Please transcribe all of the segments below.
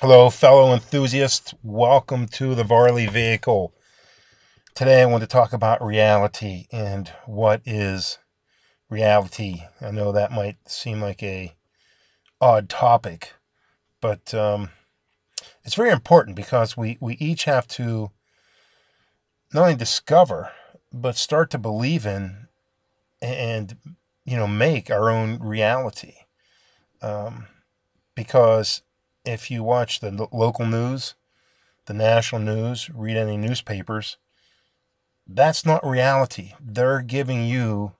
Hello, fellow enthusiasts. Welcome to the Varley vehicle. Today, I want to talk about reality and what is reality. I know that might seem like a odd topic, but um, it's very important because we, we each have to not only discover but start to believe in and you know make our own reality. Um, because if you watch the local news, the national news, read any newspapers, that's not reality. They're giving you,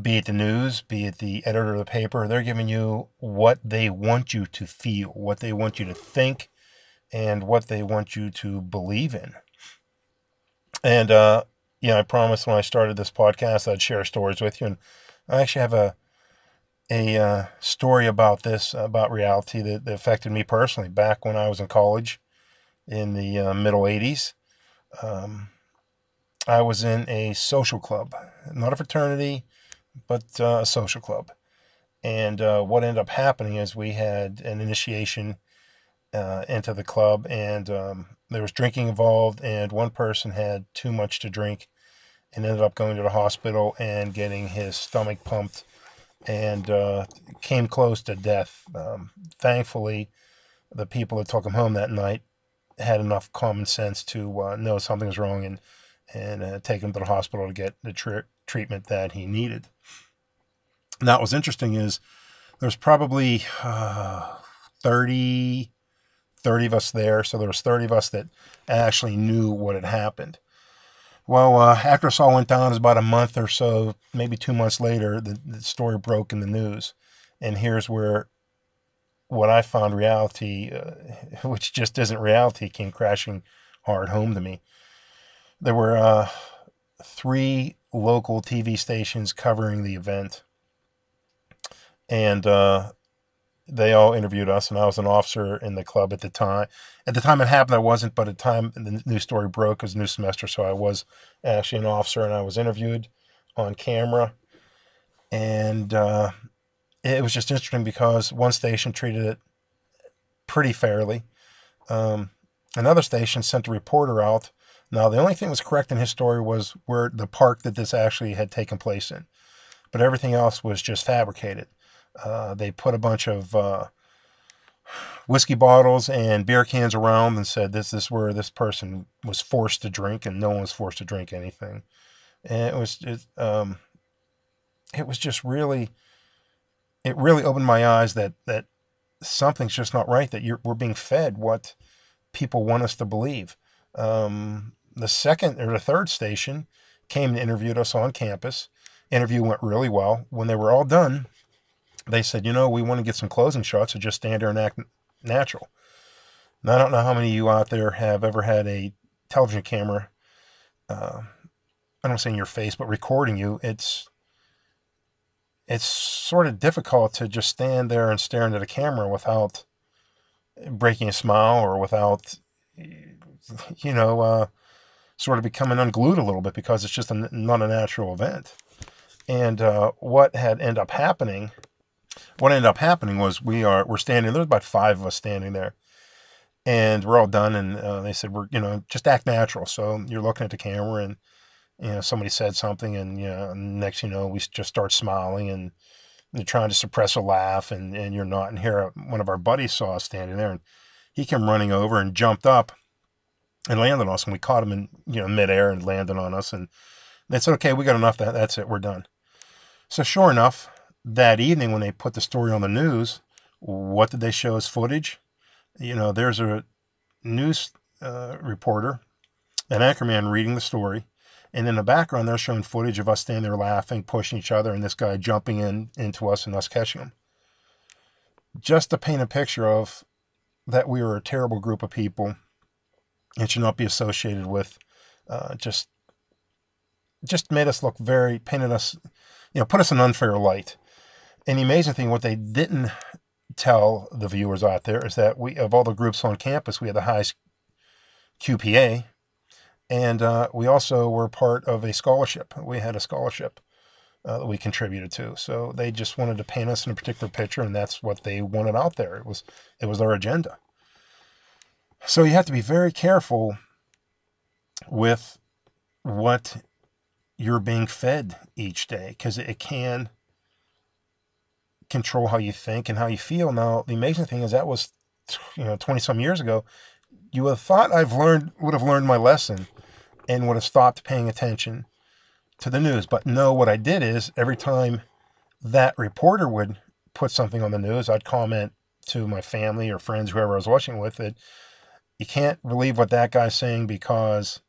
be it the news, be it the editor of the paper, they're giving you what they want you to feel, what they want you to think, and what they want you to believe in. And, uh, know, I promised when I started this podcast I'd share stories with you. And I actually have a a uh, story about this, about reality that, that, affected me personally back when I was in college in the uh, middle 80s. Um, I was in a social club, not a fraternity, but uh, a social club. And uh, what ended up happening is we had an initiation uh, into the club, and um, there was drinking involved, and one person had too much to drink and ended up going to the hospital and getting his stomach pumped and uh, came close to death. Um, thankfully, the people that took him home that night had enough common sense to uh, know something was wrong and and uh, take him to the hospital to get the tr- treatment that he needed. Now, what's interesting is there's probably uh, 30, 30 of us there. So there was 30 of us that actually knew what had happened. Well, uh, after this all went down, it was about a month or so, maybe two months later, the, the story broke in the news. And here's where what I found reality, uh, which just isn't reality, came crashing hard home to me. There were uh, three local TV stations covering the event. And uh, they all interviewed us, and I was an officer in the club at the time. At the time it happened, I wasn't, but at the time the news story broke, it was a new semester, so I was actually an officer, and I was interviewed on camera. And uh, it was just interesting because one station treated it pretty fairly. Um, another station sent a reporter out. Now, the only thing that was correct in his story was where the park that this actually had taken place in, but everything else was just fabricated. Uh, they put a bunch of uh, whiskey bottles and beer cans around and said this, this is where this person was forced to drink, and no one was forced to drink anything. And it was it, um, it was just really, it really opened my eyes that that something's just not right. That we're being fed what people want us to believe. Um, the second or the third station came and interviewed us on campus. Interview went really well. When they were all done, they said, you know, we want to get some closing shots, so just stand there and act natural. Now, I don't know how many of you out there have ever had a television camera, uh, I don't say in your face, but recording you. It's it's sort of difficult to just stand there and stare into the camera without breaking a smile or without, you know, uh, sort of becoming unglued a little bit because it's just a, not a natural event. And uh, what had ended up happening what ended up happening was we are we're standing. There's about five of us standing there, and we're all done. And uh, they said we're you know just act natural. So you're looking at the camera, and you know somebody said something, and you know next you know we just start smiling and you're trying to suppress a laugh, and and you're not. And here uh, one of our buddies saw us standing there, and he came running over and jumped up and landed on us, and we caught him in you know midair and landed on us, and they said, okay, we got enough. That that's it, we're done. So sure enough, that evening when they put the story on the news, what did they show as footage? You know, there's a news uh, reporter, an anchorman reading the story, and in the background they're showing footage of us standing there laughing, pushing each other, and this guy jumping in into us and us catching him. Just to paint a picture of that we were a terrible group of people and should not be associated with. Uh, just, just made us look very painted us, you know, put us in an unfair light. And the amazing thing, what they didn't tell the viewers out there is that we, of all the groups on campus, we had the highest QPA, and uh, we also were part of a scholarship. We had a scholarship, uh, that we contributed to. So they just wanted to paint us in a particular picture, and that's what they wanted out there. It was it was their agenda. So you have to be very careful with what you're being fed each day because it can control how you think and how you feel. Now, the amazing thing is that was, you know, 20 some years ago. You would have thought I've learned, would have learned my lesson and would have stopped paying attention to the news. But no, what I did is every time that reporter would put something on the news, I'd comment to my family or friends, whoever I was watching with, that you can't believe what that guy's saying because,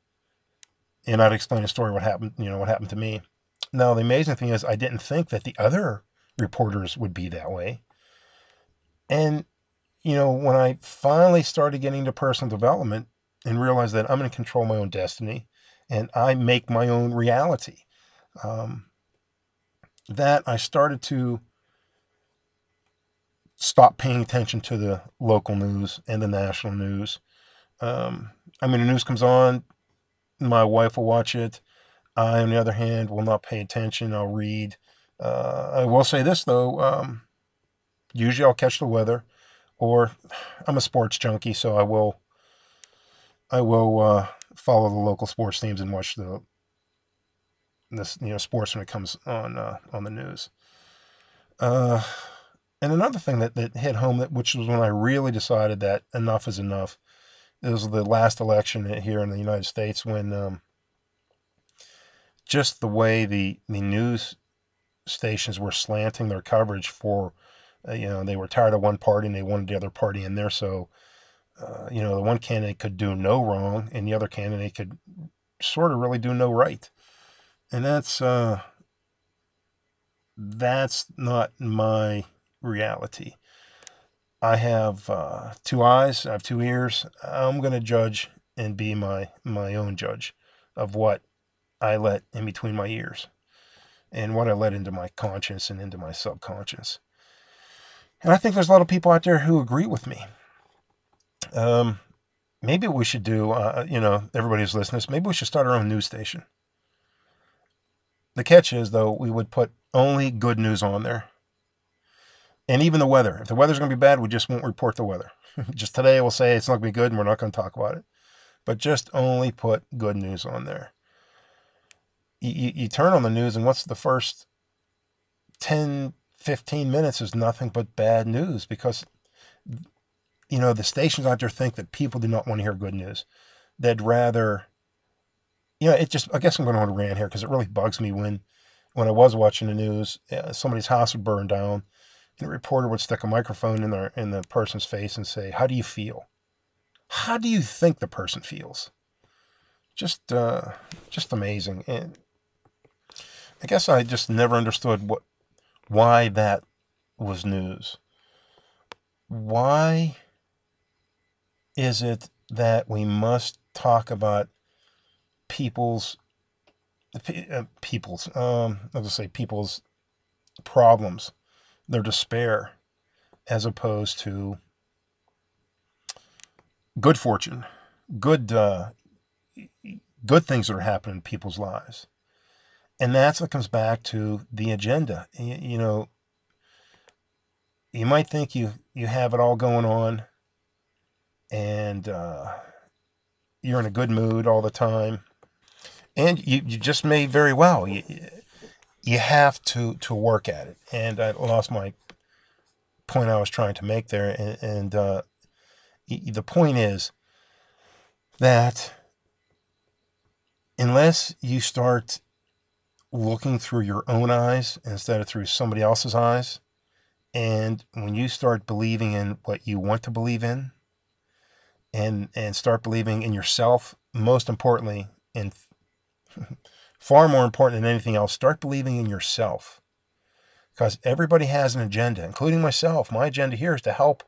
and I'd explain a story what happened, you know, what happened to me. Now, the amazing thing is, I didn't think that the other reporters would be that way. And, you know, when I finally started getting into personal development and realized that I'm going to control my own destiny and I make my own reality, um, that I started to stop paying attention to the local news and the national news. Um, I mean, the news comes on, my wife will watch it. I, on the other hand, will not pay attention. I'll read. Uh, I will say this though. Um, usually, I'll catch the weather, or I'm a sports junkie, so I will. I will uh, follow the local sports teams and watch the this you know sports when it comes on uh, on the news. Uh, and another thing that, that hit home that which was when I really decided that enough is enough. It was the last election here in the United States when um, just the way the the news stations were slanting their coverage for, uh, you know, they were tired of one party and they wanted the other party in there. So, uh, you know, the one candidate could do no wrong and the other candidate could sort of really do no right. And that's, uh, that's not my reality. I have uh, two eyes, I have two ears. I'm going to judge and be my, my own judge of what I let in between my ears and what I let into my conscience and into my subconscious. And I think there's a lot of people out there who agree with me. Um, maybe we should do, uh, you know, everybody who's listening, maybe we should start our own news station. The catch is, though, we would put only good news on there. And even the weather. If the weather's going to be bad, we just won't report the weather. just today, we'll say it's not going to be good and we're not going to talk about it. But just only put good news on there you, you turn on the news and what's the first 10 15 minutes is nothing but bad news because you know the stations out there think that people do not want to hear good news. They'd rather you know it just i guess i'm going on a rant here because it really bugs me when when i was watching the news uh, somebody's house would burn down and a reporter would stick a microphone in their in the person's face and say how do you feel? How do you think the person feels? Just uh just amazing. And I guess I just never understood what why that was news. Why is it that we must talk about people's uh, people's um I was say people's problems, their despair, as opposed to good fortune, good uh, good things that are happening in people's lives and that's what comes back to the agenda. You, you, know, you might think you you have it all going on, and uh, you're in a good mood all the time, and you, you just may very well. You, you have to to work at it. And I lost my point I was trying to make there, and, and uh, the point is that unless you start looking through your own eyes instead of through somebody else's eyes. And when you start believing in what you want to believe in and and start believing in yourself, most importantly, and far more important than anything else, start believing in yourself. Because everybody has an agenda, including myself. My agenda here is to help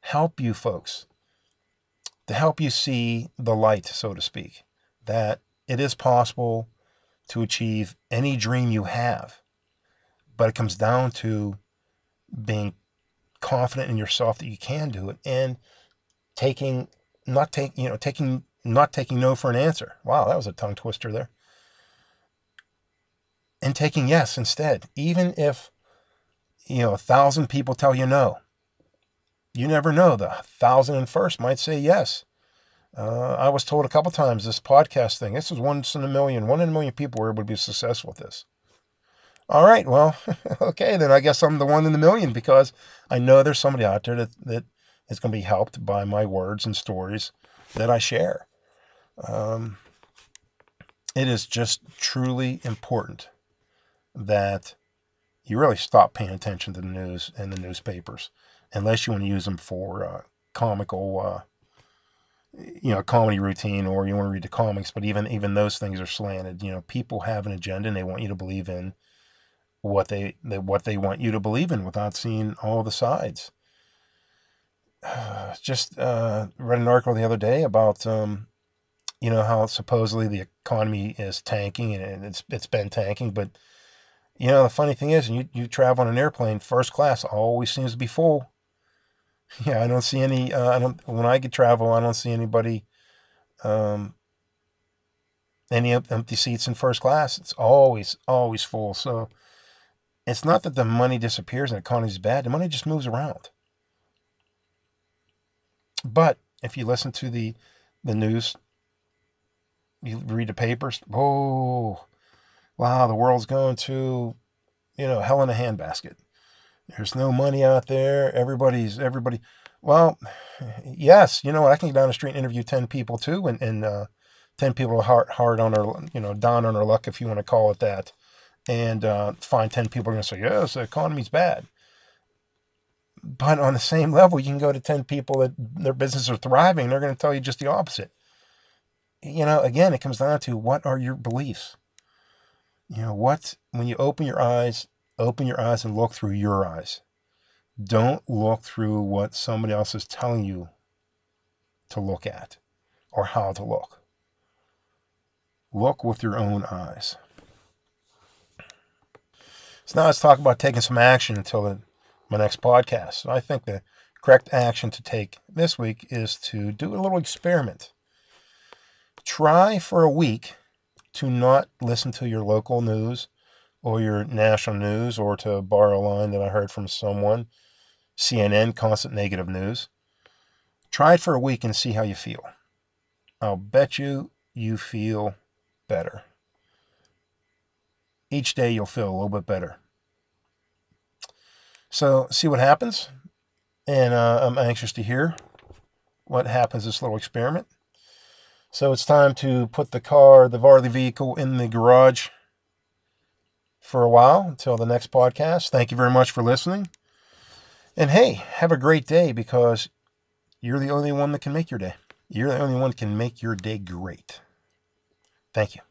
help you folks. To help you see the light, so to speak. That it is possible to achieve any dream you have. But it comes down to being confident in yourself that you can do it and taking not take you know taking not taking no for an answer. Wow, that was a tongue twister there. and taking yes instead, even if you know a thousand people tell you no. You never know. The thousand and first might say yes. Uh, I was told a couple times this podcast thing. This is once in a million. One in a million people were able to be successful with this. All right, well, okay, then I guess I'm the one in the million because I know there's somebody out there that, that is going to be helped by my words and stories that I share. Um, it is just truly important that you really stop paying attention to the news and the newspapers, unless you want to use them for uh, comical, uh, you know, a comedy routine, or you want to read the comics. But even even those things are slanted. You know, people have an agenda and they want you to believe in what they, they what they want you to believe in without seeing all the sides. Just uh, read an article the other day about um, you know how supposedly the economy is tanking and it's it's been tanking, but you know the funny thing is, and you you travel on an airplane, first class always seems to be full. Yeah, I don't see any. Uh, I don't when I get travel, I don't see anybody. Um, any empty seats in first class. It's always always full. So it's not that the money disappears and the economy is bad. The money just moves around. But if you listen to the the news, you read the papers. Oh, wow! The world's going to, you know, hell in a handbasket. There's no money out there. Everybody's everybody. Well, yes, you know? I can go down the street and interview ten people too, and and uh, ten people hard hard on their you know down on their luck if you want to call it that and uh, find 10 people are going to say, yes, the economy's bad. But on the same level, you can go to 10 people that their businesses are thriving. They're going to tell you just the opposite. You know, again, it comes down to what are your beliefs? You know, what, when you open your eyes, open your eyes and look through your eyes. Don't look through what somebody else is telling you to look at or how to look. Look with your own eyes. So now let's talk about taking some action until the, my next podcast. So I think the correct action to take this week is to do a little experiment. Try for a week to not listen to your local news or your national news, or to borrow a line that I heard from someone, CNN, constant negative news. Try it for a week and see how you feel. I'll bet you you feel better each day you'll feel a little bit better. So, see what happens. And uh, I'm anxious to hear what happens this little experiment. So, it's time to put the car, the Varley vehicle, in the garage for a while until the next podcast. Thank you very much for listening. And hey, have a great day because you're the only one that can make your day. You're the only one that can make your day great. Thank you.